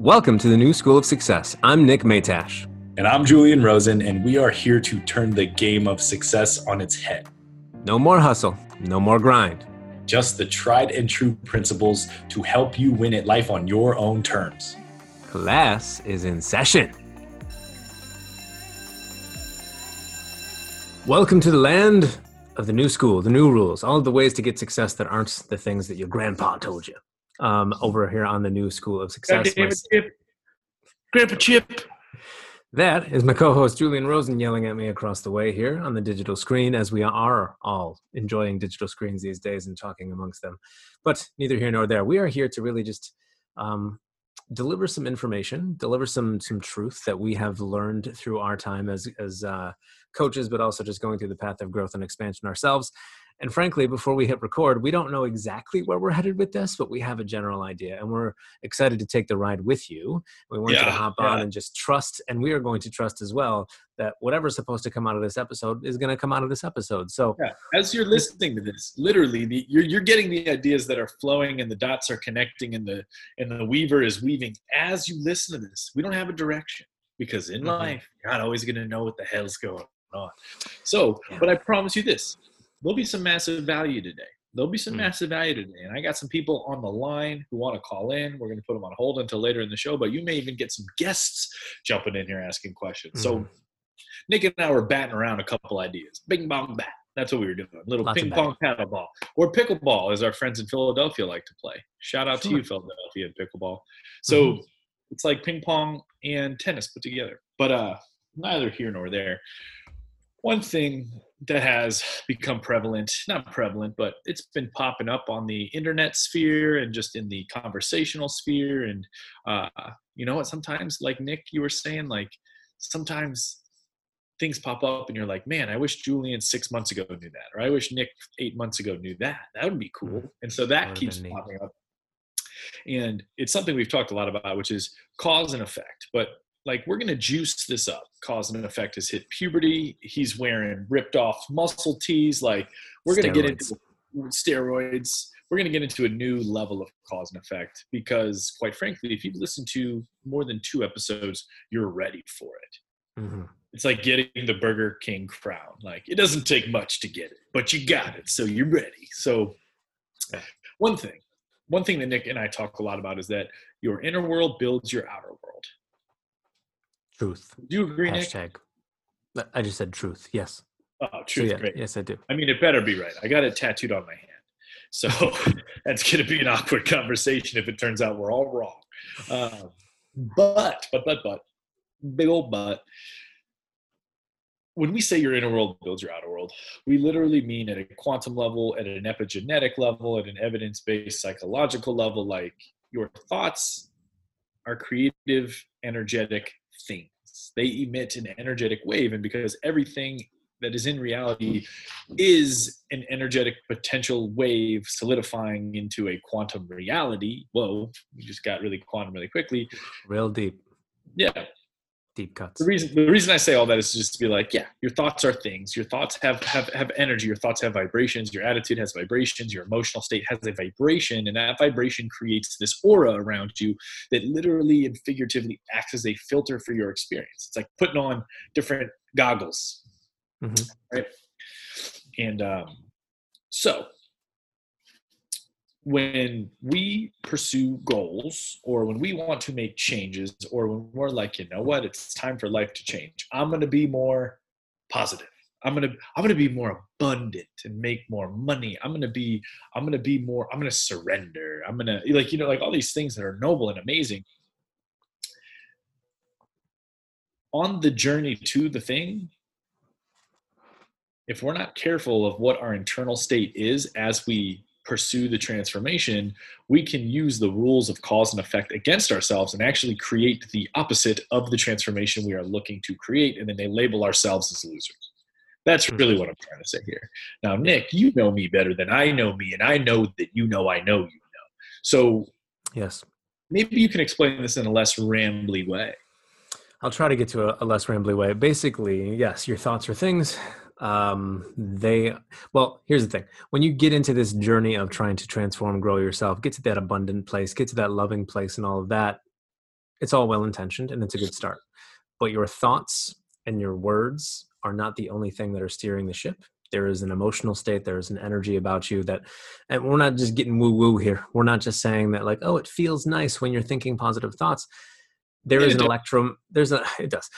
Welcome to the New School of Success. I'm Nick Matash. And I'm Julian Rosen, and we are here to turn the game of success on its head. No more hustle, no more grind. Just the tried and true principles to help you win at life on your own terms. Class is in session. Welcome to the land of the new school, the new rules, all of the ways to get success that aren't the things that your grandpa told you um, over here on the new School of Success. Chip. Grandpa Chip. That is my co-host Julian Rosen yelling at me across the way here on the digital screen, as we are all enjoying digital screens these days and talking amongst them. But neither here nor there. We are here to really just um, deliver some information, deliver some some truth that we have learned through our time as as uh, coaches, but also just going through the path of growth and expansion ourselves. And frankly, before we hit record, we don't know exactly where we're headed with this, but we have a general idea. And we're excited to take the ride with you. We want yeah, you to hop yeah. on and just trust. And we are going to trust as well that whatever's supposed to come out of this episode is going to come out of this episode. So, yeah. as you're listening to this, literally, the, you're, you're getting the ideas that are flowing and the dots are connecting and the, and the weaver is weaving. As you listen to this, we don't have a direction because in mm-hmm. life, you're not always going to know what the hell's going on. So, but I promise you this there'll be some massive value today. There'll be some mm. massive value today. And I got some people on the line who want to call in. We're going to put them on hold until later in the show, but you may even get some guests jumping in here asking questions. Mm. So hmm. Nick and I were batting around a couple ideas. Bing bong bat. That's what we were doing. A little Lots ping pong paddle ball. Or pickleball, as our friends in Philadelphia like to play. Shout out sure. to you, Philadelphia, and pickleball. So mm-hmm. it's like ping pong and tennis put together. But uh neither here nor there. One thing that has become prevalent, not prevalent, but it's been popping up on the internet sphere and just in the conversational sphere. And, uh, you know what, sometimes, like Nick, you were saying, like, sometimes things pop up and you're like, man, I wish Julian six months ago knew that, or I wish Nick eight months ago knew that. That would be cool. Mm. And so that, that keeps popping up. And it's something we've talked a lot about, which is cause and effect. But like we're going to juice this up cause and effect has hit puberty he's wearing ripped off muscle tees like we're going to get into steroids. We're going to get into a new level of cause and effect because quite frankly if you've listened to more than two episodes you're ready for it. Mm-hmm. it's like getting the burger king crown like it doesn't take much to get it but you got it so you're ready. So one thing one thing that nick and i talk a lot about is that your inner world builds your outer world Truth. Do you agree, Hashtag. Nick? I just said truth. Yes. Oh, truth. So, yeah, great. Yes, I do. I mean, it better be right. I got it tattooed on my hand. So that's going to be an awkward conversation if it turns out we're all wrong. Uh, but, but, but, but, big old but. When we say your inner world builds your outer world, we literally mean at a quantum level, at an epigenetic level, at an evidence based psychological level, like your thoughts are creative, energetic things. They emit an energetic wave, and because everything that is in reality is an energetic potential wave solidifying into a quantum reality. Whoa, we just got really quantum really quickly. Real deep. Yeah deep cuts. The reason the reason I say all that is just to be like, yeah, your thoughts are things. Your thoughts have have have energy. Your thoughts have vibrations. Your attitude has vibrations. Your emotional state has a vibration, and that vibration creates this aura around you that literally and figuratively acts as a filter for your experience. It's like putting on different goggles, mm-hmm. right? And um, so when we pursue goals or when we want to make changes or when we're like you know what? It's time for life to change. I'm going to be more positive. I'm going to i'm going to be more abundant and make more money. I'm going to be i'm going to be more i'm going to surrender. I'm going to like you know like all these things that are noble and amazing. On the journey to the thing if we're not careful of what our internal state is as we pursue the transformation, we can use the rules of cause and effect against ourselves and actually create the opposite of the transformation we are looking to create. And then they label ourselves as losers. That's hmm. really what I'm trying to say here. Now, Nick, you know me better than I know me, and I know that you know I know you know. So, yes, maybe you can explain this in a less rambly way. I'll try to get to a, a less rambly way. Basically, yes, your thoughts are things, um they well here's the thing when you get into this journey of trying to transform grow yourself get to that abundant place get to that loving place and all of that it's all well intentioned and it's a good start. But your thoughts and your words are not the only thing that are steering the ship. There is an emotional state, there's an energy about you that, and we're not just getting woo woo here. We're not just saying that, like, oh, it feels nice when you're thinking positive thoughts. There is an electro, there's a, it does.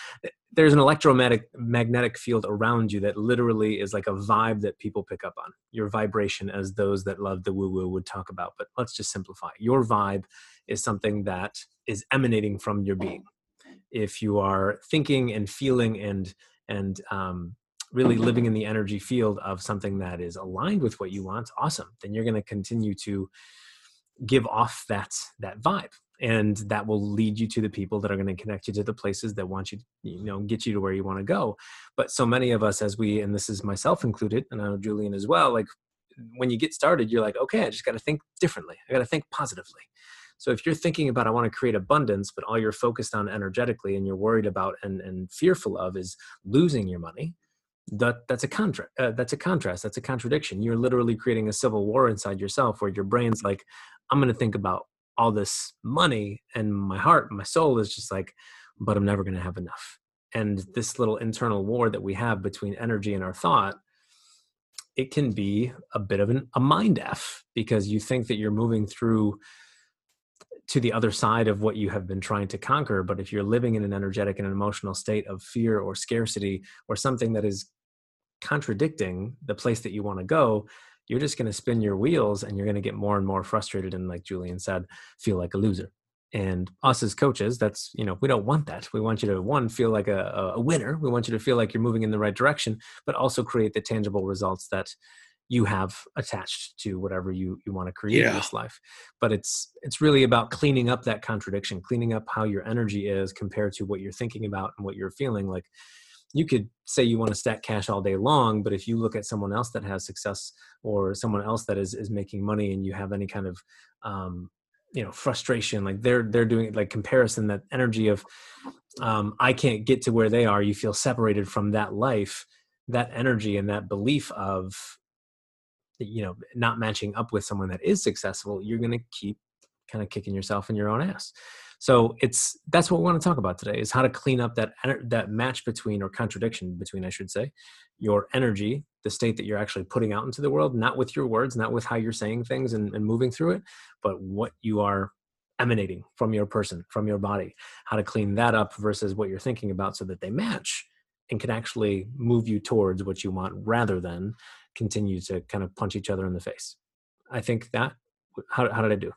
There's an electromagnetic magnetic field around you that literally is like a vibe that people pick up on. Your vibration, as those that love the woo woo would talk about. But let's just simplify. Your vibe is something that is emanating from your being if you are thinking and feeling and and um, really living in the energy field of something that is aligned with what you want awesome then you're going to continue to give off that that vibe and that will lead you to the people that are going to connect you to the places that want you to, you know get you to where you want to go but so many of us as we and this is myself included and i know julian as well like when you get started you're like okay i just got to think differently i got to think positively so if you're thinking about I want to create abundance, but all you're focused on energetically and you're worried about and, and fearful of is losing your money, that that's a contra- uh, that's a contrast. That's a contradiction. You're literally creating a civil war inside yourself where your brain's like, I'm going to think about all this money, and my heart, my soul is just like, but I'm never going to have enough. And this little internal war that we have between energy and our thought it can be a bit of an, a mind f because you think that you're moving through to the other side of what you have been trying to conquer. But if you're living in an energetic and an emotional state of fear or scarcity or something that is contradicting the place that you want to go, you're just going to spin your wheels and you're going to get more and more frustrated and, like Julian said, feel like a loser. And us as coaches, that's, you know, we don't want that. We want you to, one, feel like a, a winner. We want you to feel like you're moving in the right direction, but also create the tangible results that you have attached to whatever you you want to create yeah. in this life but it's it's really about cleaning up that contradiction cleaning up how your energy is compared to what you're thinking about and what you're feeling like you could say you want to stack cash all day long but if you look at someone else that has success or someone else that is is making money and you have any kind of um you know frustration like they're they're doing like comparison that energy of um i can't get to where they are you feel separated from that life that energy and that belief of you know not matching up with someone that is successful you're going to keep kind of kicking yourself in your own ass so it's that's what we want to talk about today is how to clean up that that match between or contradiction between i should say your energy the state that you're actually putting out into the world not with your words not with how you're saying things and, and moving through it but what you are emanating from your person from your body how to clean that up versus what you're thinking about so that they match and can actually move you towards what you want rather than continue to kind of punch each other in the face. I think that. How, how did I do?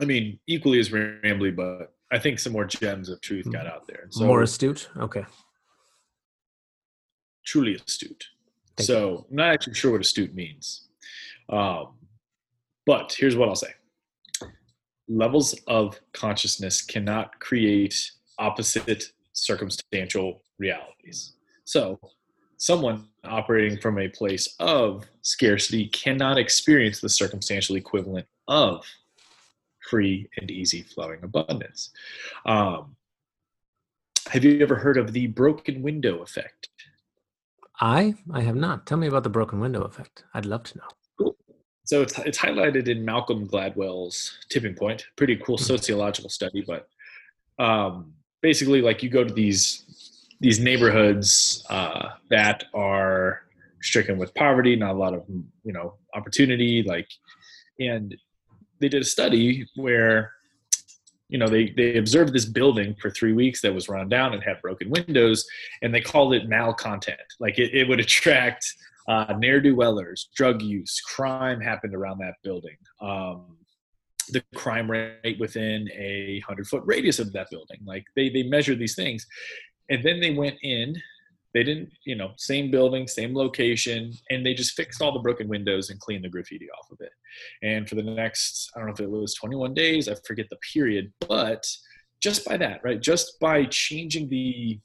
I mean, equally as rambly, but I think some more gems of truth got mm. out there. So, more astute. Okay. Truly astute. Thank so you. I'm not actually sure what astute means, um, but here's what I'll say: levels of consciousness cannot create opposite circumstantial realities. So someone operating from a place of scarcity cannot experience the circumstantial equivalent of free and easy flowing abundance. Um, have you ever heard of the broken window effect? I I have not. Tell me about the broken window effect. I'd love to know. Cool. So it's it's highlighted in Malcolm Gladwell's Tipping Point. Pretty cool hmm. sociological study, but um, basically, like you go to these these neighborhoods uh, that are stricken with poverty, not a lot of you know opportunity, like, and they did a study where you know they they observed this building for three weeks that was run down and had broken windows, and they called it malcontent. Like it, it would attract uh, ne'er do wellers, drug use, crime happened around that building. Um, the crime rate within a hundred foot radius of that building. Like they they measure these things, and then they went in they didn't you know same building same location and they just fixed all the broken windows and cleaned the graffiti off of it and for the next i don't know if it was 21 days i forget the period but just by that right just by changing the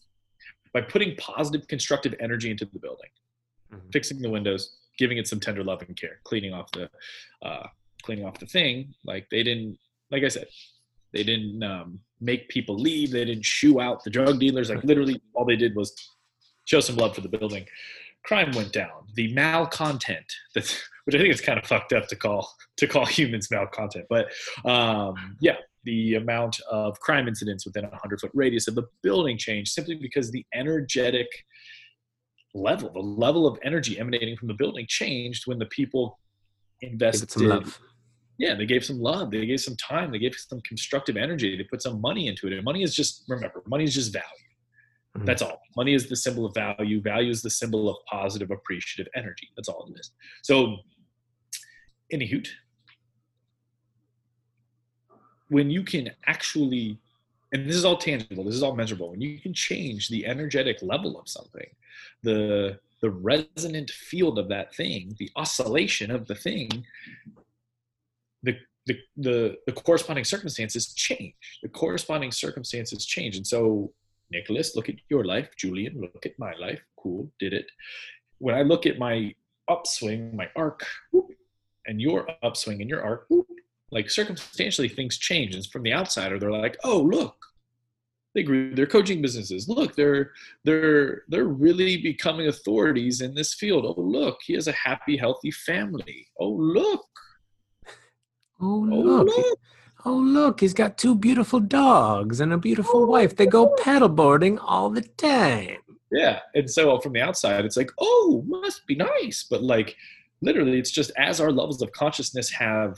by putting positive constructive energy into the building mm-hmm. fixing the windows giving it some tender love and care cleaning off the uh, cleaning off the thing like they didn't like i said they didn't um, make people leave. They didn't shoo out the drug dealers. Like literally, all they did was show some love for the building. Crime went down. The malcontent, that's, which I think is kind of fucked up to call to call humans malcontent, but um, yeah, the amount of crime incidents within a 100 foot radius of the building changed simply because the energetic level, the level of energy emanating from the building changed when the people invested. some love. Yeah, they gave some love. They gave some time. They gave some constructive energy. They put some money into it. And money is just remember, money is just value. Mm-hmm. That's all. Money is the symbol of value. Value is the symbol of positive, appreciative energy. That's all it is. So, anywho, when you can actually, and this is all tangible, this is all measurable, when you can change the energetic level of something, the the resonant field of that thing, the oscillation of the thing, the the, the, the corresponding circumstances change. The corresponding circumstances change. And so Nicholas, look at your life. Julian, look at my life. Cool, did it. When I look at my upswing, my arc, whoop, and your upswing and your arc, whoop, like circumstantially things change. And from the outsider, they're like, oh, look, they grew their coaching businesses. Look, they're they're they're really becoming authorities in this field. Oh, look, he has a happy, healthy family. Oh, look. Oh, look. Oh, look. Oh, look, he's got two beautiful dogs and a beautiful wife. They go paddleboarding all the time. Yeah. And so uh, from the outside, it's like, oh, must be nice. But like, literally, it's just as our levels of consciousness have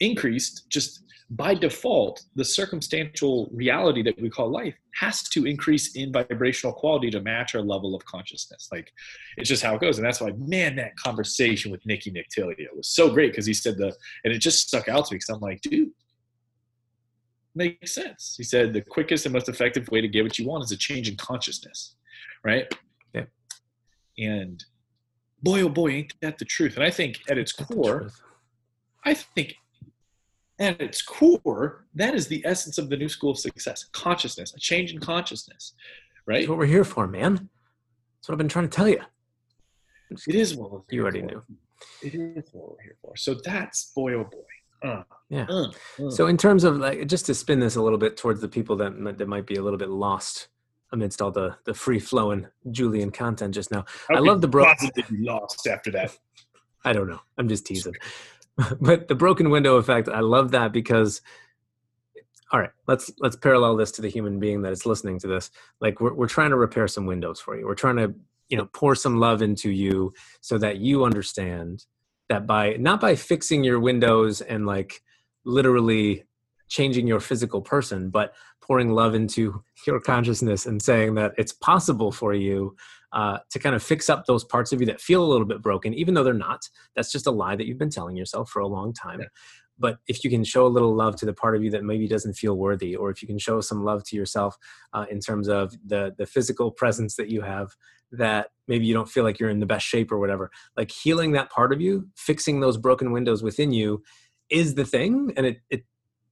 increased, just by default, the circumstantial reality that we call life has to increase in vibrational quality to match our level of consciousness. Like it's just how it goes. And that's why, man, that conversation with Nicky Nictilia was so great because he said the, and it just stuck out to me because I'm like, dude, makes sense. He said the quickest and most effective way to get what you want is a change in consciousness, right? Yeah. And boy, oh boy, ain't that the truth? And I think at its core, I think at its core, that is the essence of the new school of success consciousness, a change in consciousness, right? That's what we're here for, man. That's what I've been trying to tell you. It is what you already for. knew. It is what we're here for. So that's boy, oh boy uh, yeah. Uh, uh. So in terms of like, just to spin this a little bit towards the people that that might be a little bit lost amidst all the the free flowing Julian content just now. How I love the bro. Positively lost after that. I don't know. I'm just teasing. but the broken window effect, I love that because all right, let's let's parallel this to the human being that is listening to this. Like we're we're trying to repair some windows for you. We're trying to, you know, pour some love into you so that you understand that by not by fixing your windows and like literally changing your physical person, but pouring love into your consciousness and saying that it's possible for you uh, to kind of fix up those parts of you that feel a little bit broken, even though they're not. That's just a lie that you've been telling yourself for a long time. Yeah. But if you can show a little love to the part of you that maybe doesn't feel worthy, or if you can show some love to yourself uh, in terms of the the physical presence that you have that maybe you don't feel like you're in the best shape or whatever. Like healing that part of you fixing those broken windows within you is the thing and it, it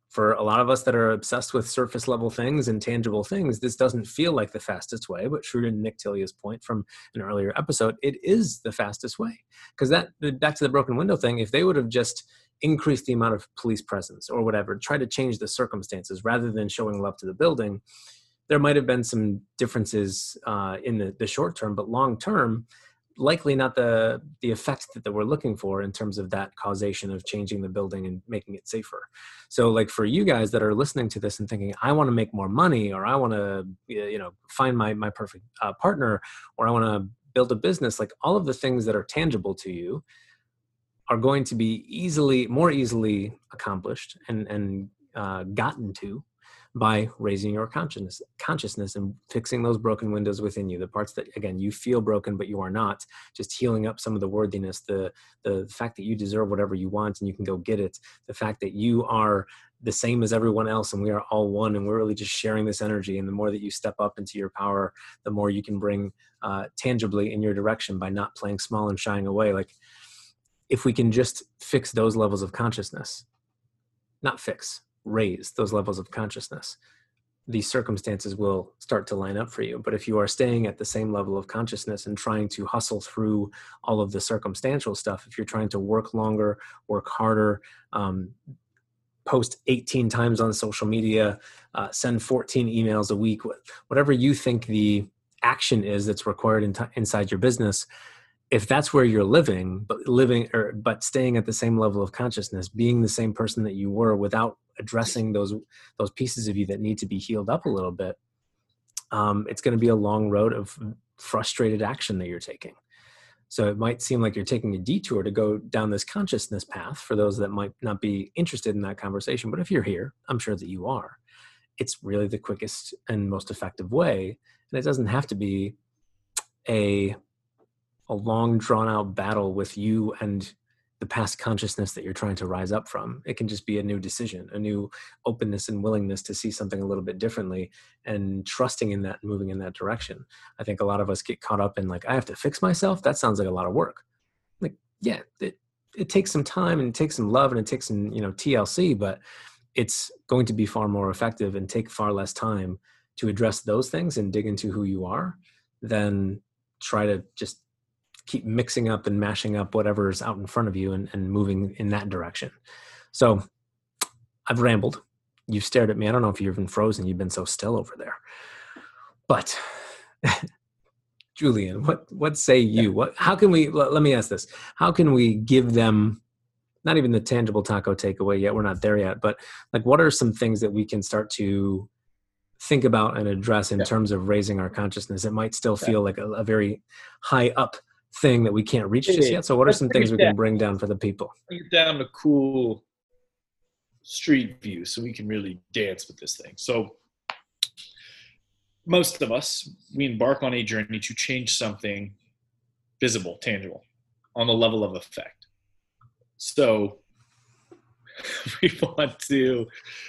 for a lot of us that are obsessed with surface level things and tangible things this doesn't feel like the fastest way but true to nick tilia's point from an earlier episode it is the fastest way. Because that back to the broken window thing if they would have just increased the amount of police presence or whatever try to change the circumstances rather than showing love to the building there might have been some differences uh, in the, the short term, but long term, likely not the the effect that, that we're looking for in terms of that causation of changing the building and making it safer. So, like for you guys that are listening to this and thinking, I want to make more money, or I want to, you know, find my my perfect uh, partner, or I want to build a business, like all of the things that are tangible to you are going to be easily more easily accomplished and and uh, gotten to by raising your consciousness consciousness and fixing those broken windows within you the parts that again you feel broken but you are not just healing up some of the worthiness the the fact that you deserve whatever you want and you can go get it the fact that you are the same as everyone else and we are all one and we're really just sharing this energy and the more that you step up into your power the more you can bring uh, tangibly in your direction by not playing small and shying away. Like if we can just fix those levels of consciousness not fix raise those levels of consciousness these circumstances will start to line up for you. But if you are staying at the same level of consciousness and trying to hustle through all of the circumstantial stuff, if you're trying to work longer, work harder, um, post 18 times on social media, uh, send 14 emails a week, whatever you think the action is that's required in t- inside your business, if that's where you're living but living or but staying at the same level of consciousness being the same person that you were without addressing those those pieces of you that need to be healed up a little bit um, it's going to be a long road of frustrated action that you're taking. So it might seem like you're taking a detour to go down this consciousness path for those that might not be interested in that conversation but if you're here i'm sure that you are. It's really the quickest and most effective way and it doesn't have to be a a long drawn out battle with you and the past consciousness that you're trying to rise up from. It can just be a new decision, a new openness and willingness to see something a little bit differently and trusting in that, moving in that direction. I think a lot of us get caught up in like, I have to fix myself. That sounds like a lot of work. Like, yeah, it, it takes some time and it takes some love and it takes some, you know, TLC, but it's going to be far more effective and take far less time to address those things and dig into who you are than try to just keep mixing up and mashing up whatever's out in front of you and, and moving in that direction. So I've rambled. You've stared at me. I don't know if you've been frozen. You've been so still over there. But Julian, what what say you? What how can we let, let me ask this. How can we give them not even the tangible taco takeaway yet, we're not there yet, but like what are some things that we can start to think about and address in yeah. terms of raising our consciousness? It might still feel like a, a very high up thing that we can't reach just yet. So, what are some things we can bring down for the people? Bring it down to cool street view so we can really dance with this thing. So, most of us, we embark on a journey to change something visible, tangible, on the level of effect. So, we want to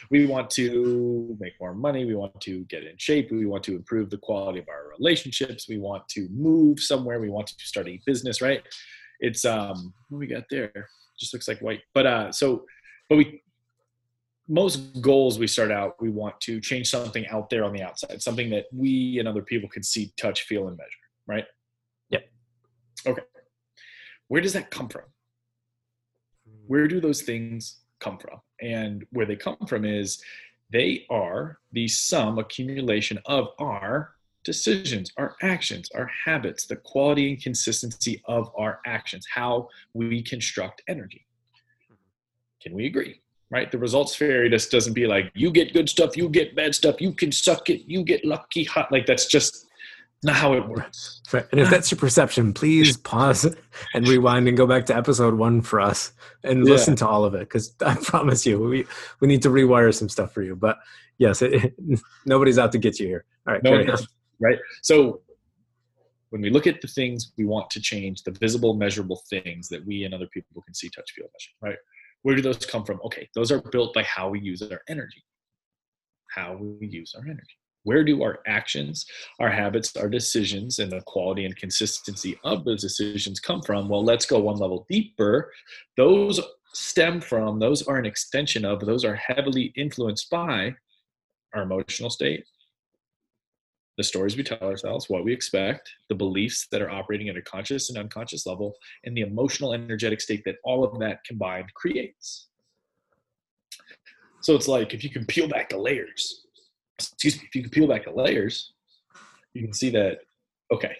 we want to make more money. We want to get in shape. We want to improve the quality of our relationships. We want to move somewhere. We want to start a business right? It's um what we got there? Just looks like white. But uh so but we most goals we start out we want to change something out there on the outside something that we and other people can see touch feel and measure right? Yep. Okay. Where does that come from? Where do those things come from. And where they come from is they are the sum accumulation of our decisions, our actions, our habits, the quality and consistency of our actions, how we construct energy. Can we agree? Right? The results fairy just doesn't be like, you get good stuff, you get bad stuff, you can suck it, you get lucky hot. Like that's just not how it works. Right. And if that's your perception, please pause and rewind and go back to episode one for us and yeah. listen to all of it because I promise you, we we need to rewire some stuff for you. But yes, it, it, nobody's out to get you here. All right, no, right. So when we look at the things we want to change, the visible, measurable things that we and other people can see, touch, feel, measure, right? Where do those come from? Okay, those are built by how we use our energy. How we use our energy. Where do our actions, our habits, our decisions, and the quality and consistency of those decisions come from? Well, let's go one level deeper. Those stem from, those are an extension of, those are heavily influenced by our emotional state, the stories we tell ourselves, what we expect, the beliefs that are operating at a conscious and unconscious level, and the emotional energetic state that all of that combined creates. So it's like if you can peel back the layers, excuse me, if you can peel back the layers, you can see that, okay,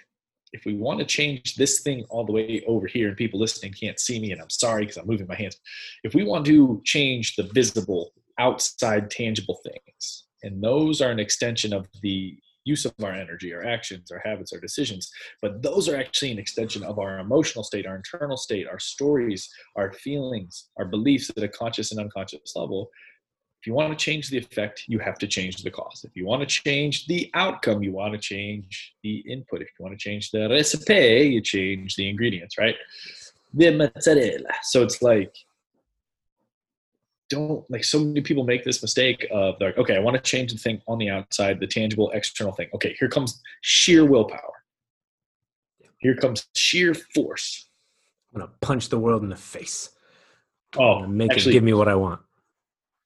if we want to change this thing all the way over here and people listening can't see me and I'm sorry because I'm moving my hands. If we want to change the visible outside tangible things, and those are an extension of the use of our energy, our actions, our habits, our decisions, but those are actually an extension of our emotional state, our internal state, our stories, our feelings, our beliefs at a conscious and unconscious level you want to change the effect, you have to change the cause. If you want to change the outcome, you want to change the input. If you want to change the recipe, you change the ingredients, right? The mozzarella. So it's like, don't like so many people make this mistake of like, okay, I want to change the thing on the outside, the tangible external thing. Okay, here comes sheer willpower. Here comes sheer force. I'm gonna punch the world in the face. Oh, make actually, it give me what I want.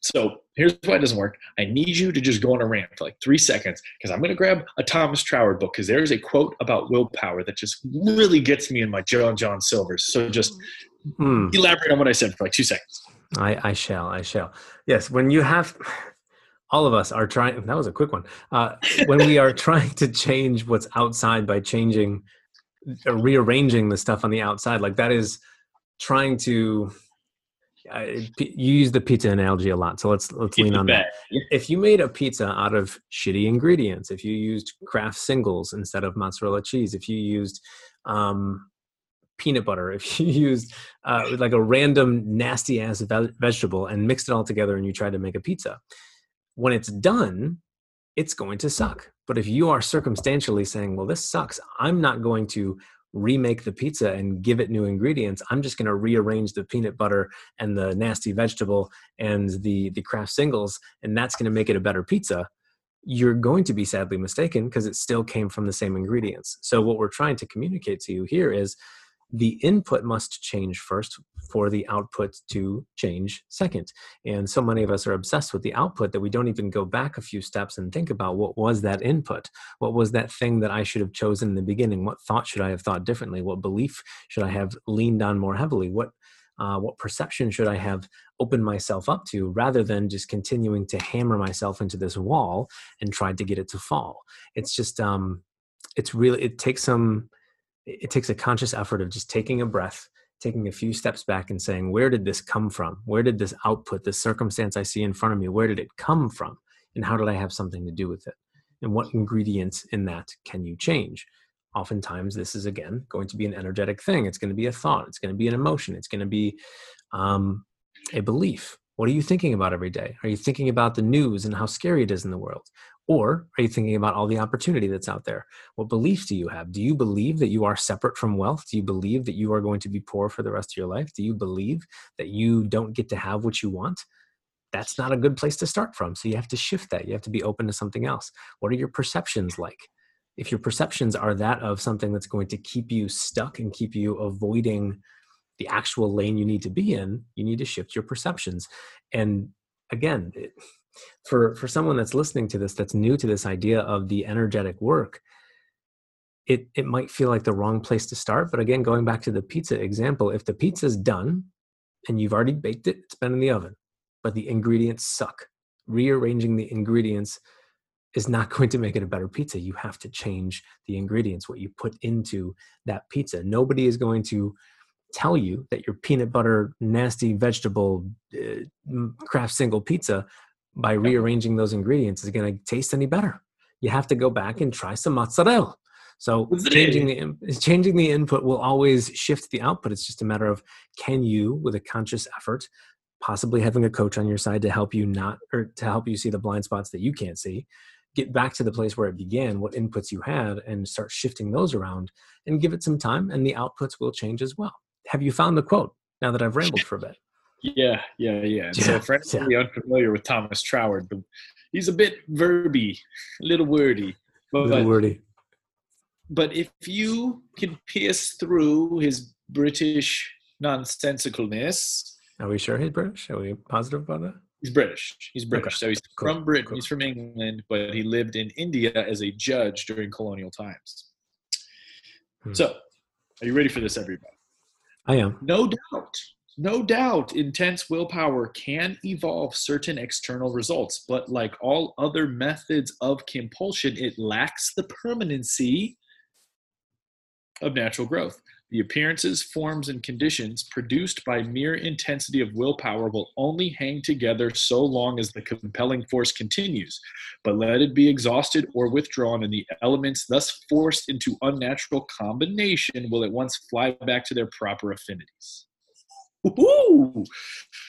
So here's why it doesn't work. I need you to just go on a rant for like three seconds because I'm going to grab a Thomas Troward book because there's a quote about willpower that just really gets me in my John John Silvers. So just hmm. elaborate on what I said for like two seconds. I, I shall. I shall. Yes, when you have, all of us are trying. That was a quick one. Uh, when we are trying to change what's outside by changing, uh, rearranging the stuff on the outside, like that is trying to I, you use the pizza analogy a lot, so let's let's lean on that. If you made a pizza out of shitty ingredients, if you used Kraft singles instead of mozzarella cheese, if you used um, peanut butter, if you used uh, like a random nasty ass ve- vegetable and mixed it all together and you tried to make a pizza, when it's done, it's going to suck. But if you are circumstantially saying, well, this sucks, I'm not going to remake the pizza and give it new ingredients i'm just going to rearrange the peanut butter and the nasty vegetable and the the Kraft singles and that's going to make it a better pizza. You're going to be sadly mistaken because it still came from the same ingredients. So what we're trying to communicate to you here is the input must change first for the output to change second. And so many of us are obsessed with the output that we don't even go back a few steps and think about what was that input? What was that thing that I should have chosen in the beginning? What thought should I have thought differently? What belief should I have leaned on more heavily? What uh, what perception should I have opened myself up to rather than just continuing to hammer myself into this wall and tried to get it to fall? It's just, um, it's really, it takes some, it takes a conscious effort of just taking a breath taking a few steps back and saying where did this come from? Where did this output this circumstance i see in front of me where did it come from? And how did i have something to do with it? And what ingredients in that can you change? Oftentimes this is again going to be an energetic thing. It's going to be a thought. It's going to be an emotion. It's going to be um, a belief. What are you thinking about every day? Are you thinking about the news and how scary it is in the world or are you thinking about all the opportunity that's out there? What beliefs do you have? Do you believe that you are separate from wealth? Do you believe that you are going to be poor for the rest of your life? Do you believe that you don't get to have what you want? That's not a good place to start from. So you have to shift that. You have to be open to something else. What are your perceptions like? If your perceptions are that of something that's going to keep you stuck and keep you avoiding the actual lane you need to be in, you need to shift your perceptions. And again, it, for for someone that's listening to this that's new to this idea of the energetic work it it might feel like the wrong place to start but again going back to the pizza example if the pizza's done and you've already baked it it's been in the oven but the ingredients suck rearranging the ingredients is not going to make it a better pizza. You have to change the ingredients what you put into that pizza. Nobody is going to tell you that your peanut butter nasty vegetable uh, Kraft single pizza by rearranging those ingredients is going to taste any better. You have to go back and try some mozzarella. So changing the changing the input will always shift the output. It's just a matter of can you, with a conscious effort, possibly having a coach on your side to help you not or to help you see the blind spots that you can't see, get back to the place where it began, what inputs you had, and start shifting those around and give it some time, and the outputs will change as well. Have you found the quote now that I've rambled for a bit? Yeah, yeah, yeah. yeah so for anybody yeah. unfamiliar with Thomas Troward, he's a bit verby, a little wordy. But, a little wordy. But if you can pierce through his British nonsensicalness. Are we sure he's British? Are we positive about that? He's British. He's British. Okay. So he's cool. from Britain. Cool. He's from England, but he lived in India as a judge during colonial times. Hmm. So, are you ready for this, everybody? I am. No doubt no doubt, intense willpower can evolve certain external results, but like all other methods of compulsion, it lacks the permanency of natural growth. The appearances, forms, and conditions produced by mere intensity of willpower will only hang together so long as the compelling force continues. But let it be exhausted or withdrawn, and the elements thus forced into unnatural combination will at once fly back to their proper affinities. Woo!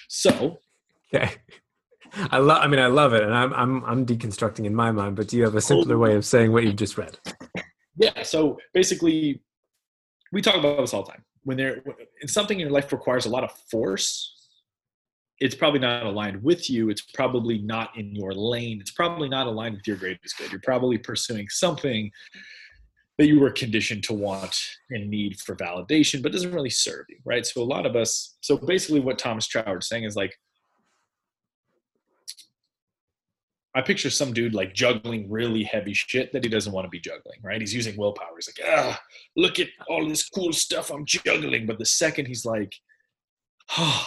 So, okay. I love. I mean, I love it, and I'm I'm I'm deconstructing in my mind. But do you have a simpler way of saying what you've just read? Yeah. So basically, we talk about this all the time. When there, something in your life requires a lot of force, it's probably not aligned with you. It's probably not in your lane. It's probably not aligned with your greatest good. You're probably pursuing something that you were conditioned to want and need for validation, but doesn't really serve you, right? So a lot of us, so basically what Thomas Troward's saying is like, I picture some dude like juggling really heavy shit that he doesn't want to be juggling, right? He's using willpower. He's like, ah, look at all this cool stuff I'm juggling. But the second he's like, oh,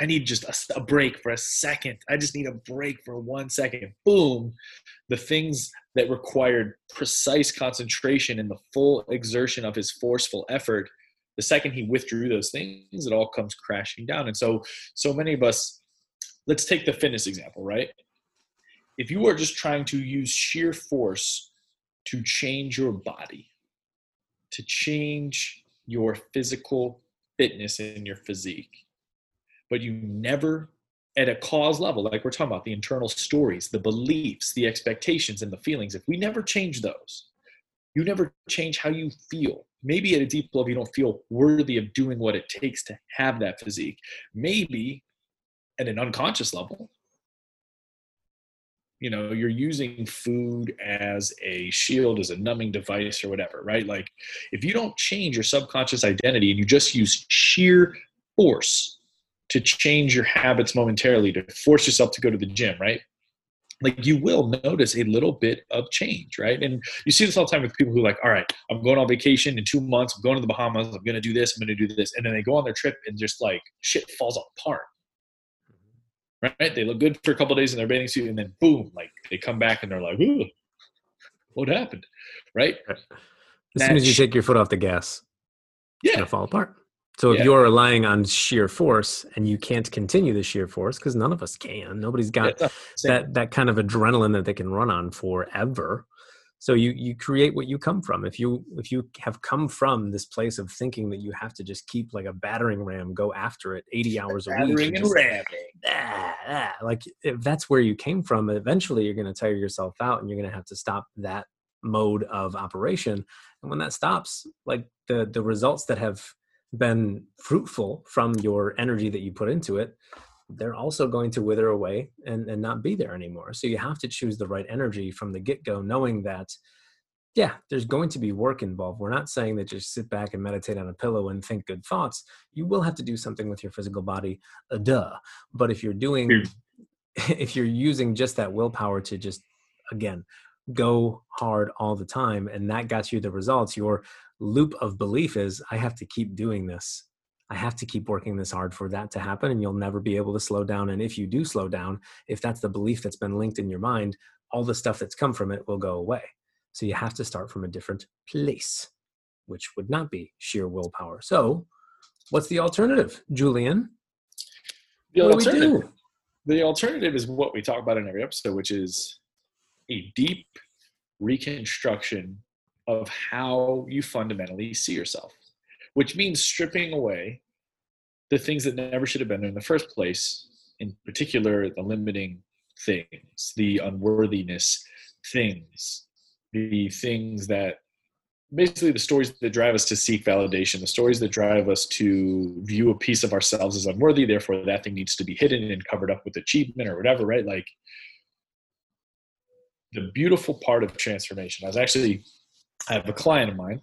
I need just a, a, break for a second. I just need a break for one second. Boom. The things that required precise concentration and the full exertion of his forceful effort, the second he withdrew those things, it all comes crashing down. And so, so many of us, let's take the fitness example, right? If you are just trying to use sheer force to change your body, to change your physical fitness and your physique, but you never at a cause level, like we're talking about the internal stories, the beliefs, the expectations, and the feelings, if we never change those, you never change how you feel. Maybe at a deep level, you don't feel worthy of doing what it takes to have that physique. Maybe at an unconscious level, you know, you're using food as a shield, as a numbing device, or whatever, right? Like, if you don't change your subconscious identity and you just use sheer force to change your habits momentarily, to force yourself to go to the gym, right? Like you will notice a little bit of change, right? And you see this all the time with people who are like, all right, I'm going on vacation in two months, I'm going to the Bahamas, I'm gonna do this, I'm gonna do this. And then they go on their trip and just like shit falls apart. Right? They look good for a couple days in their bathing suit, and then boom, like they come back and they're like, ooh, what happened? Right? As soon as you take your foot off the gas, yeah. it's gonna fall apart. So if Yeah. you're relying on sheer force and you can't continue the sheer force, because none of us can, nobody's got Yeah, that that kind of adrenaline that they can run on forever. So you you create what you come from. If you if you have come from this place of thinking that you have to just keep like a battering ram, go after it 80 hours a week, Battering and just, ramming. ah, ah, like if that's where you came from, eventually you're going to tire yourself out and you're going to have to stop that mode of operation. And when that stops, like the the results that have been fruitful from your energy that you put into it, they're also going to wither away and, and not be there anymore. So you have to choose the right energy from the get go, knowing that, yeah, there's going to be work involved. We're not saying that just sit back and meditate on a pillow and think good thoughts. You will have to do something with your physical body, uh, duh. But if you're doing, if you're using just that willpower to just, again, go hard all the time and that got you the results, your loop of belief is, I have to keep doing this. I have to keep working this hard for that to happen, and you'll never be able to slow down. And if you do slow down, if that's the belief that's been linked in your mind, all the stuff that's come from it will go away. So you have to start from a different place, which would not be sheer willpower. So, what's the alternative, Julian? The what alternative, do? the alternative is what we talk about in every episode, which is a deep reconstruction of how you fundamentally see yourself, which means stripping away the things that never should have been there in the first place, in particular, the limiting things, the unworthiness things, the things that basically the stories that drive us to seek validation, the stories that drive us to view a piece of ourselves as unworthy, therefore that thing needs to be hidden and covered up with achievement or whatever, right? Like the beautiful part of transformation. I was actually, I have a client of mine,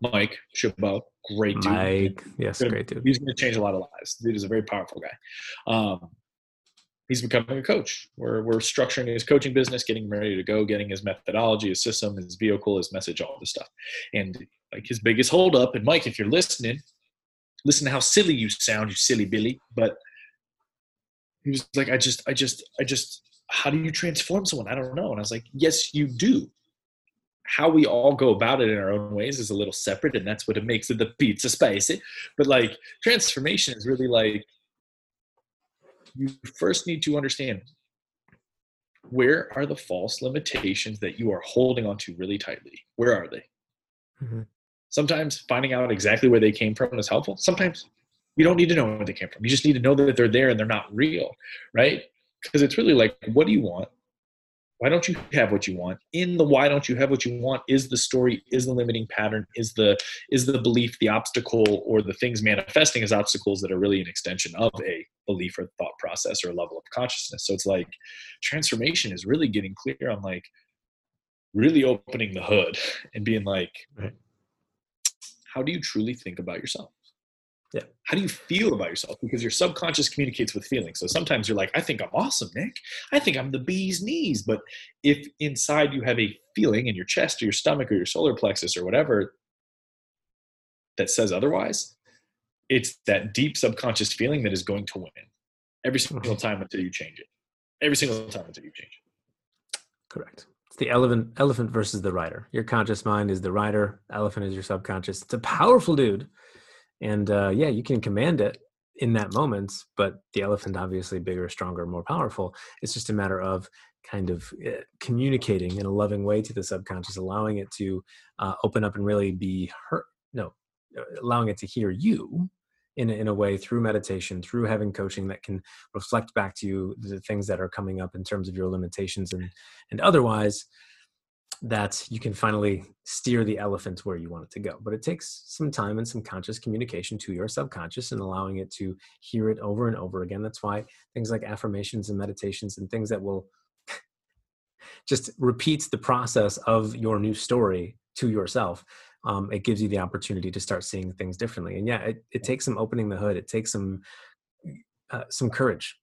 Mike Chabot, great dude. Mike, yes, Gonna- great dude. He's going to change a lot of lives. Dude is a very powerful guy. Um, he's becoming a coach. We're, we're structuring his coaching business, getting him ready to go, getting his methodology, his system, his vehicle, his message, all this stuff. And like his biggest holdup, and Mike, if you're listening, listen to how silly you sound, you silly Billy. But he was like, I just, I just, I just, how do you transform someone? I don't know. And I was like, yes, you do. How we all go about it in our own ways is a little separate, and that's what it makes it the pizza spicy. But like transformation is really like you first need to understand where are the false limitations that you are holding onto really tightly? Where are they? Mhm. Sometimes finding out exactly where they came from is helpful. Sometimes you don't need to know where they came from. You just need to know that they're there and they're not real, right? Because it's really like, what do you want? Why don't you have what you want? In the why don't you have what you want is the story, is the limiting pattern, is the is the belief, the obstacle, or the things manifesting as obstacles that are really an extension of a belief or thought process or a level of consciousness. So it's like transformation is really getting clear on like really opening the hood and being like, Right. how do you truly think about yourself? Yeah. How do you feel about yourself? Because your subconscious communicates with feelings. So sometimes you're like, I think I'm awesome, Nick. I think I'm the bee's knees. But if inside you have a feeling in your chest or your stomach or your solar plexus or whatever that says otherwise, it's that deep subconscious feeling that is going to win every mm-hmm. single time until you change it. Every single time until you change it. Correct. It's the elephant elephant versus the rider. Your conscious mind is the rider, elephant is your subconscious. It's a powerful dude. And uh, yeah you can command it in that moment but the elephant obviously bigger stronger more powerful. It's just a matter of kind of uh, communicating in a loving way to the subconscious allowing it to uh, open up and really be heard no uh, allowing it to hear you in a, in a way through meditation through having coaching that can reflect back to you the things that are coming up in terms of your limitations and and otherwise that you can finally steer the elephant where you want it to go. But it takes some time and some conscious communication to your subconscious and allowing it to hear it over and over again. That's why things like affirmations and meditations and things that will just repeats the process of your new story to yourself. Um, it gives you the opportunity to start seeing things differently. And yeah, it, it takes some opening the hood. It takes some uh, some courage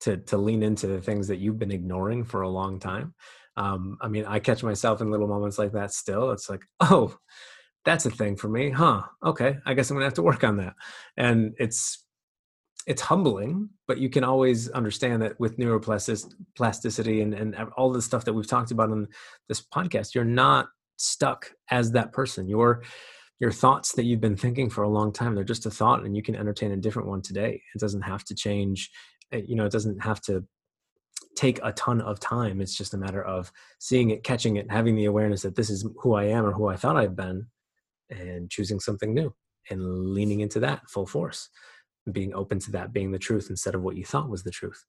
to to lean into the things that you've been ignoring for a long time um, i mean i catch myself in little moments like that still it's like oh that's a thing for me huh okay i guess i'm gonna have to work on that. And it's it's humbling but you can always understand that with neuroplasticity and, and all the stuff that we've talked about on this podcast you're not stuck as that person. Your your thoughts that you've been thinking for a long time they're just a thought and you can entertain a different one today. It doesn't have to change eh, you know it doesn't have to take a ton of time. It's just a matter of seeing it, catching it, having the awareness that this is who I am or who I thought I've been, and choosing something new and leaning into that full force, being open to that being the truth instead of what you thought was the truth.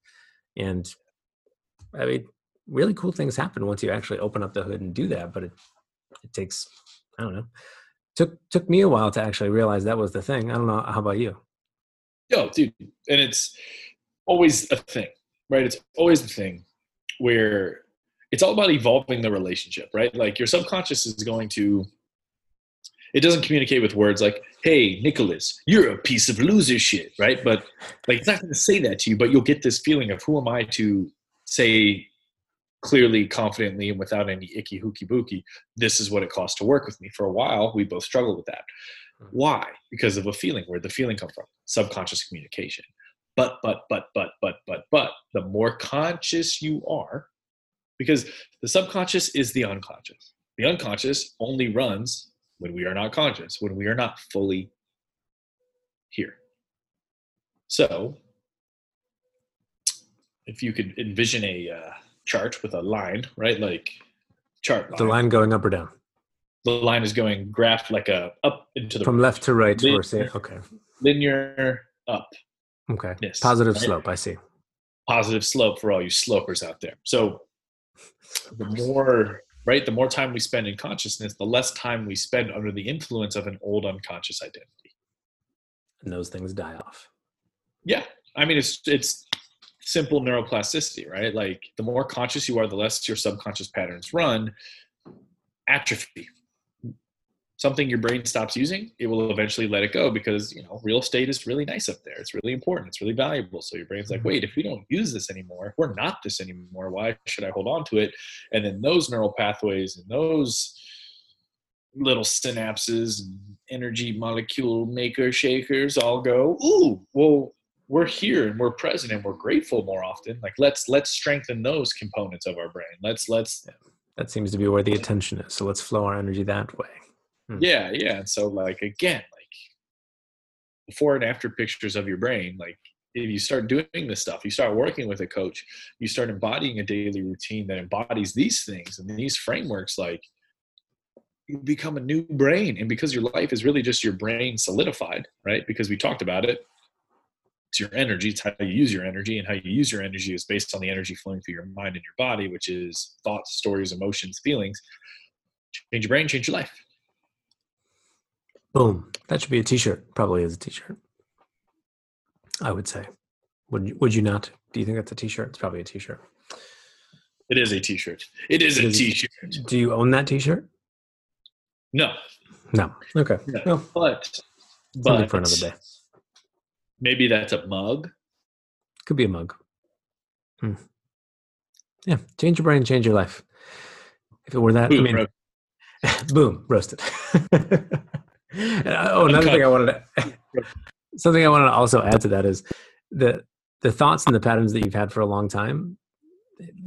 And I mean, really cool things happen once you actually open up the hood and do that. But it it takes I don't know. Took took me a while to actually realize that was the thing. I don't know. How about you? Yo, dude, and it's always a thing right? It's always the thing where it's all about evolving the relationship, right? Like your subconscious is going to, it doesn't communicate with words like, hey, Nicholas, you're a piece of loser shit, right? But like, it's not going to say that to you, but you'll get this feeling of who am I to say clearly, confidently, and without any icky hooky booky, this is what it costs to work with me. For a while, we both struggled with that. Hmm. Why? Because of a feeling. Where the feeling come from? Subconscious communication. But, but, but, but, but, but, but, the more conscious you are, because the subconscious is the unconscious. The unconscious only runs when we are not conscious, when we are not fully here. So, if you could envision a uh, chart with a line, right? Like chart. Line. The line going up or down. The line is going graph like a up into the from left to right. Linear, saying, okay. Linear up Okay. Yes. Positive right? slope. I see. Positive slope for all you slopers out there. So the more right, the more time we spend in consciousness, the less time we spend under the influence of an old unconscious identity. And those things die off. Yeah. I mean it's it's simple neuroplasticity, right? Like the more conscious you are, the less your subconscious patterns run. Atrophy, something your brain stops using, it will eventually let it go because you know real estate is really nice up there. It's really important. It's really valuable. So your brain's like, mm-hmm. wait, if we don't use this anymore, if we're not this anymore, why should I hold on to it? And then those neural pathways and those little synapses and energy molecule maker shakers all go, ooh, well, we're here and we're present and we're grateful more often. Like let's let's strengthen those components of our brain. Let's let's that seems to be where the attention is. So let's flow our energy that way. Hmm. Yeah, yeah. And so like again, like before and after pictures of your brain, like if you start doing this stuff, you start working with a coach, you start embodying a daily routine that embodies these things and these frameworks, like you become a new brain. And because your life is really just your brain solidified, right? Because we talked about it. It's your energy, it's how you use your energy, and how you use your energy is based on the energy flowing through your mind and your body, which is thoughts, stories, emotions, feelings. Change your brain, change your life. Boom. That should be a t-shirt. Probably is a t-shirt. I would say. Would you, would you not? Do you think that's a t-shirt? It's probably a t-shirt. It is a t-shirt. It is it a is, t-shirt. Do you own that t-shirt? No. No. Okay. No. no. But but for another day. Maybe that's a mug. Could be a mug. Hmm. Yeah. Change your brain, change your life. If it were that, Boom, I mean, boom, roasted. oh, another thing I wanted to something I wanted to also add to that is the the thoughts and the patterns that you've had for a long time.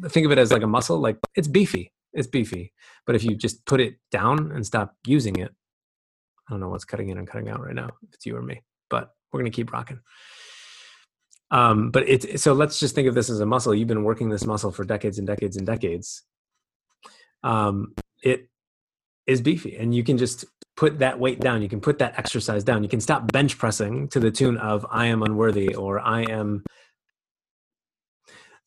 Think of it as like a muscle, like it's beefy. It's beefy. But if you just put it down and stop using it, I don't know what's cutting in and cutting out right now. If it's you or me. but we're going to keep rocking. Um, but it's so let's just think of this as a muscle. You've been working this muscle for decades and decades and decades. Um, it is beefy, and you can just put that weight down. You can put that exercise down. You can stop bench pressing to the tune of "I am unworthy" or "I am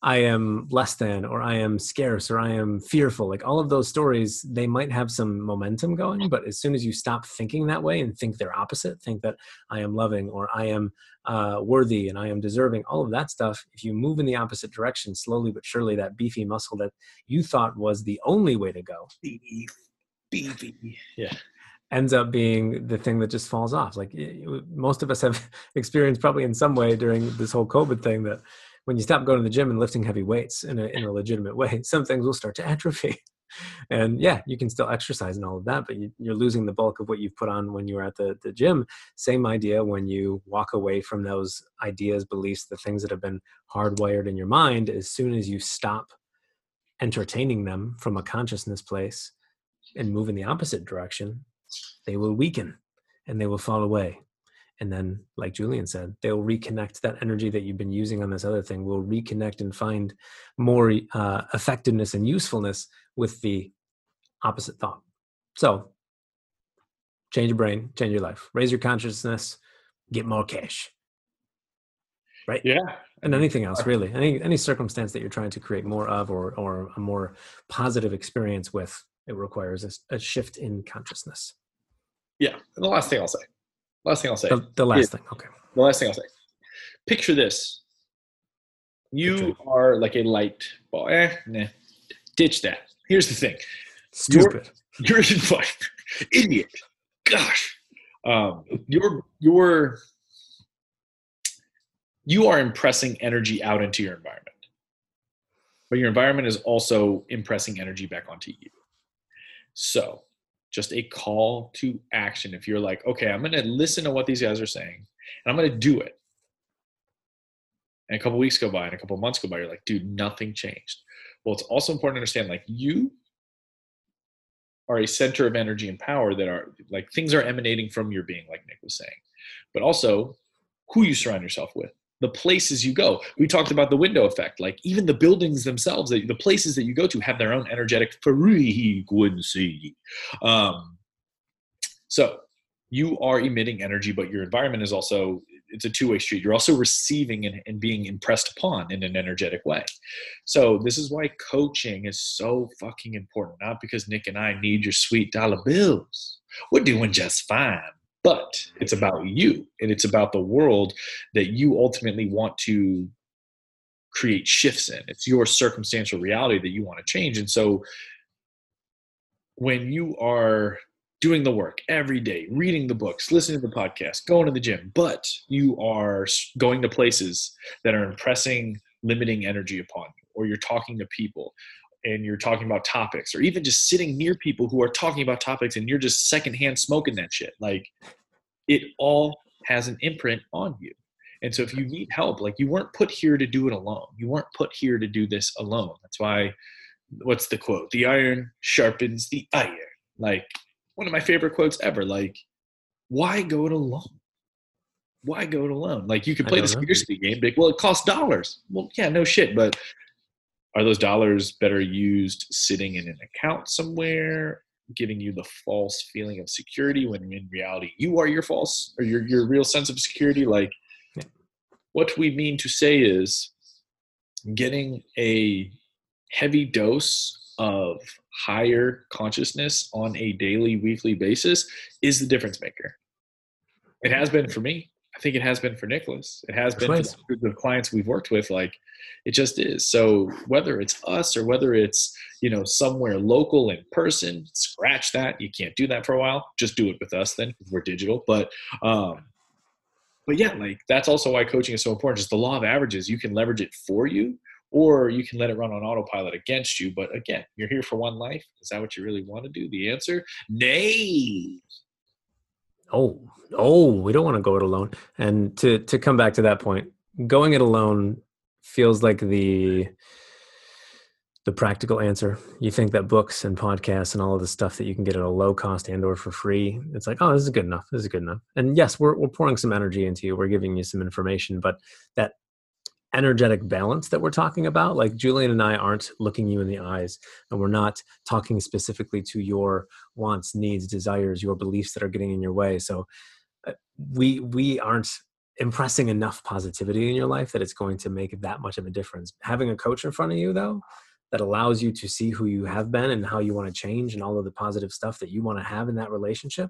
I am less than, or I am scarce, or I am fearful. Like all of those stories, they might have some momentum going, but as soon as you stop thinking that way and think they're opposite, think that I am loving, or I am uh, worthy, and I am deserving, all of that stuff, if you move in the opposite direction, slowly but surely, that beefy muscle that you thought was the only way to go, beefy, beefy, yeah, ends up being the thing that just falls off. Like most of us have experienced probably in some way during this whole COVID thing that when you stop going to the gym and lifting heavy weights in a, in a legitimate way, some things will start to atrophy. And yeah, you can still exercise and all of that, but you, are losing the bulk of what you've put on when you were at the, the gym. Same idea when you walk away from those ideas, beliefs, the things that have been hardwired in your mind. As soon as you stop entertaining them from a consciousness place and move in the opposite direction, they will weaken and they will fall away. And then like julian said they'll reconnect that energy that you've been using on this other thing will reconnect and find more uh, effectiveness and usefulness with the opposite thought. So change your brain change your life. Raise your consciousness get more cash. Right? Yeah. And anything else really. Any any circumstance that you're trying to create more of or or a more positive experience with it requires a, a shift in consciousness yeah and the last thing i'll say Last thing I'll say. The, the last is, thing. Okay. The last thing I'll say. Picture this. You Picture. are like a light ball. Eh, nah. Ditch that. Here's the thing. Stupid. You're, you're idiot. Gosh. Um, you're you're you are impressing energy out into your environment. But your environment is also impressing energy back onto you. So just a call to action. If you're like, okay, I'm going to listen to what these guys are saying and I'm going to do it. And a couple weeks go by and a couple months go by, you're like, dude, nothing changed. Well, it's also important to understand like you are a center of energy and power that are like things are emanating from your being, like Nick was saying, but also who you surround yourself with the places you go. We talked about the window effect. Like even the buildings themselves, the places that you go to have their own energetic frequency. Um, so you are emitting energy, but your environment is also it's a two-way street. You're also receiving and, and being impressed upon in an energetic way. So this is why coaching is so fucking important. Not because Nick and I need your sweet dollar bills. We're doing just fine but it's about you and it's about the world that you ultimately want to create shifts in. It's your circumstantial reality that you want to change and so when you are doing the work every day reading the books listening to the podcast going to the gym but you are going to places that are impressing limiting energy upon you or you're talking to people and you're talking about topics or even just sitting near people who are talking about topics and you're just secondhand smoking that shit. Like it all has an imprint on you. And so if you need help like you weren't put here to do it alone. You weren't put here to do this alone. That's why what's the quote? The iron sharpens the iron. Like one of my favorite quotes ever like why go it alone? Why go it alone? Like you could play the scarcity game big well it costs dollars. Well yeah no shit but are those dollars better used sitting in an account somewhere giving you the false feeling of security when in reality you are your false or your your real sense of security? Like yeah. what we mean to say is getting a heavy dose of higher consciousness on a daily weekly basis is the difference maker. It has been for me I think it has been for Nicholas. It has been nice. for the clients we've worked with. Like, it just is. So whether it's us or whether it's you know somewhere local in person, scratch that. You can't do that for a while. Just do it with us then, because we're digital. But um, but yeah, like that's also why coaching is so important. Just the law of averages. You can leverage it for you, or you can let it run on autopilot against you. But again, you're here for one life. Is that what you really want to do? The answer, nay oh oh we don't want to go it alone and to to come back to that point going it alone feels like the the practical answer. You think that books and podcasts and all of the stuff that you can get at a low cost and or for free, it's like, oh, this is good enough. This is good enough. And yes, we're we're pouring some energy into you. We're giving you some information, but that energetic balance that we're talking about, like Julian and I aren't looking you in the eyes and we're not talking specifically to your wants, needs, desires, your beliefs that are getting in your way. So uh, we we aren't impressing enough positivity in your life that it's going to make that much of a difference. Having a coach in front of you though, that allows you to see who you have been and how you want to change and all of the positive stuff that you want to have in that relationship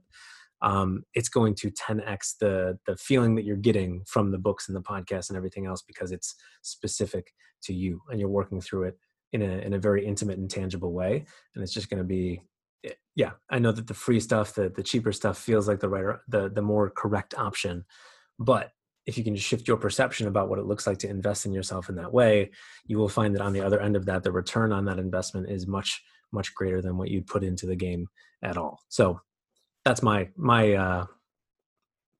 um, it's going to 10x the the feeling that you're getting from the books and the podcast and everything else because it's specific to you and you're working through it in a in a very intimate and tangible way and it's just going to be eh, yeah i know that the free stuff the the cheaper stuff feels like the right the the more correct option but if you can shift your perception about what it looks like to invest in yourself in that way, you will find that on the other end of that, the return on that investment is much, much greater than what you'd put into the game at all. So that's my my uh,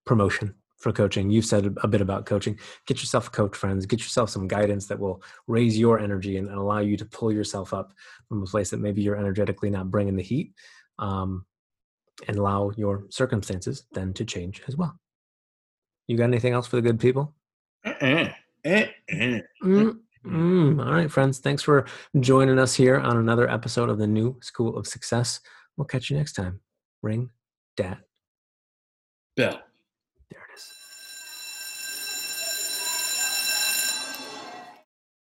promotion for coaching. You've said a bit about coaching. Get yourself a coach, friends. Get yourself some guidance that will raise your energy and, and allow you to pull yourself up from a place that maybe you're energetically not bringing the heat, um, and allow your circumstances then to change as well. You got anything else for the good people? Uh-uh. Uh-uh. Mm, mm. All right, friends. Thanks for joining us here on another episode of the New School of Success. We'll catch you next time. Ring, dat, bell.